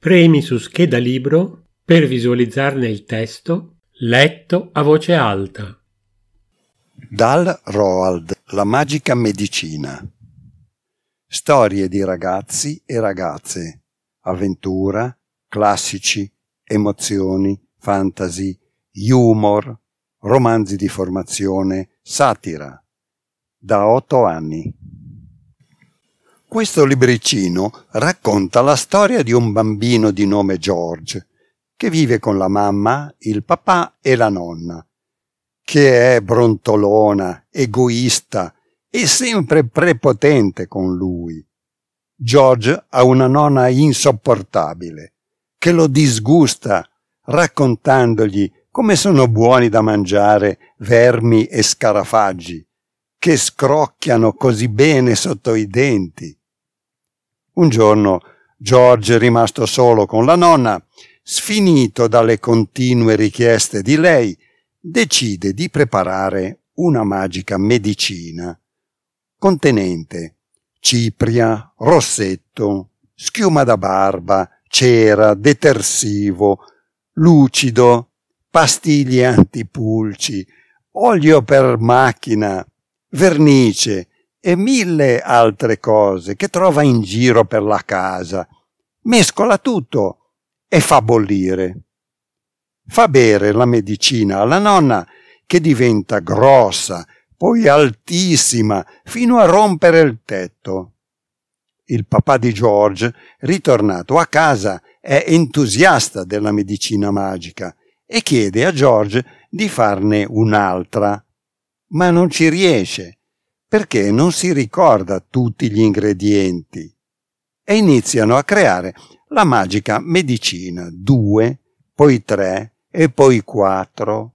Premi su scheda libro per visualizzarne il testo letto a voce alta. Dal Roald, La magica medicina. Storie di ragazzi e ragazze, avventura, classici, emozioni, fantasy, humor, romanzi di formazione, satira. Da otto anni. Questo libricino racconta la storia di un bambino di nome George, che vive con la mamma, il papà e la nonna, che è brontolona, egoista e sempre prepotente con lui. George ha una nonna insopportabile, che lo disgusta raccontandogli come sono buoni da mangiare vermi e scarafaggi, che scrocchiano così bene sotto i denti. Un giorno George, rimasto solo con la nonna, sfinito dalle continue richieste di lei, decide di preparare una magica medicina contenente cipria, rossetto, schiuma da barba, cera, detersivo, lucido, pastiglie antipulci, olio per macchina, vernice e mille altre cose che trova in giro per la casa. Mescola tutto e fa bollire. Fa bere la medicina alla nonna che diventa grossa, poi altissima, fino a rompere il tetto. Il papà di George, ritornato a casa, è entusiasta della medicina magica e chiede a George di farne un'altra. Ma non ci riesce perché non si ricorda tutti gli ingredienti. E iniziano a creare la magica medicina 2, poi 3 e poi 4.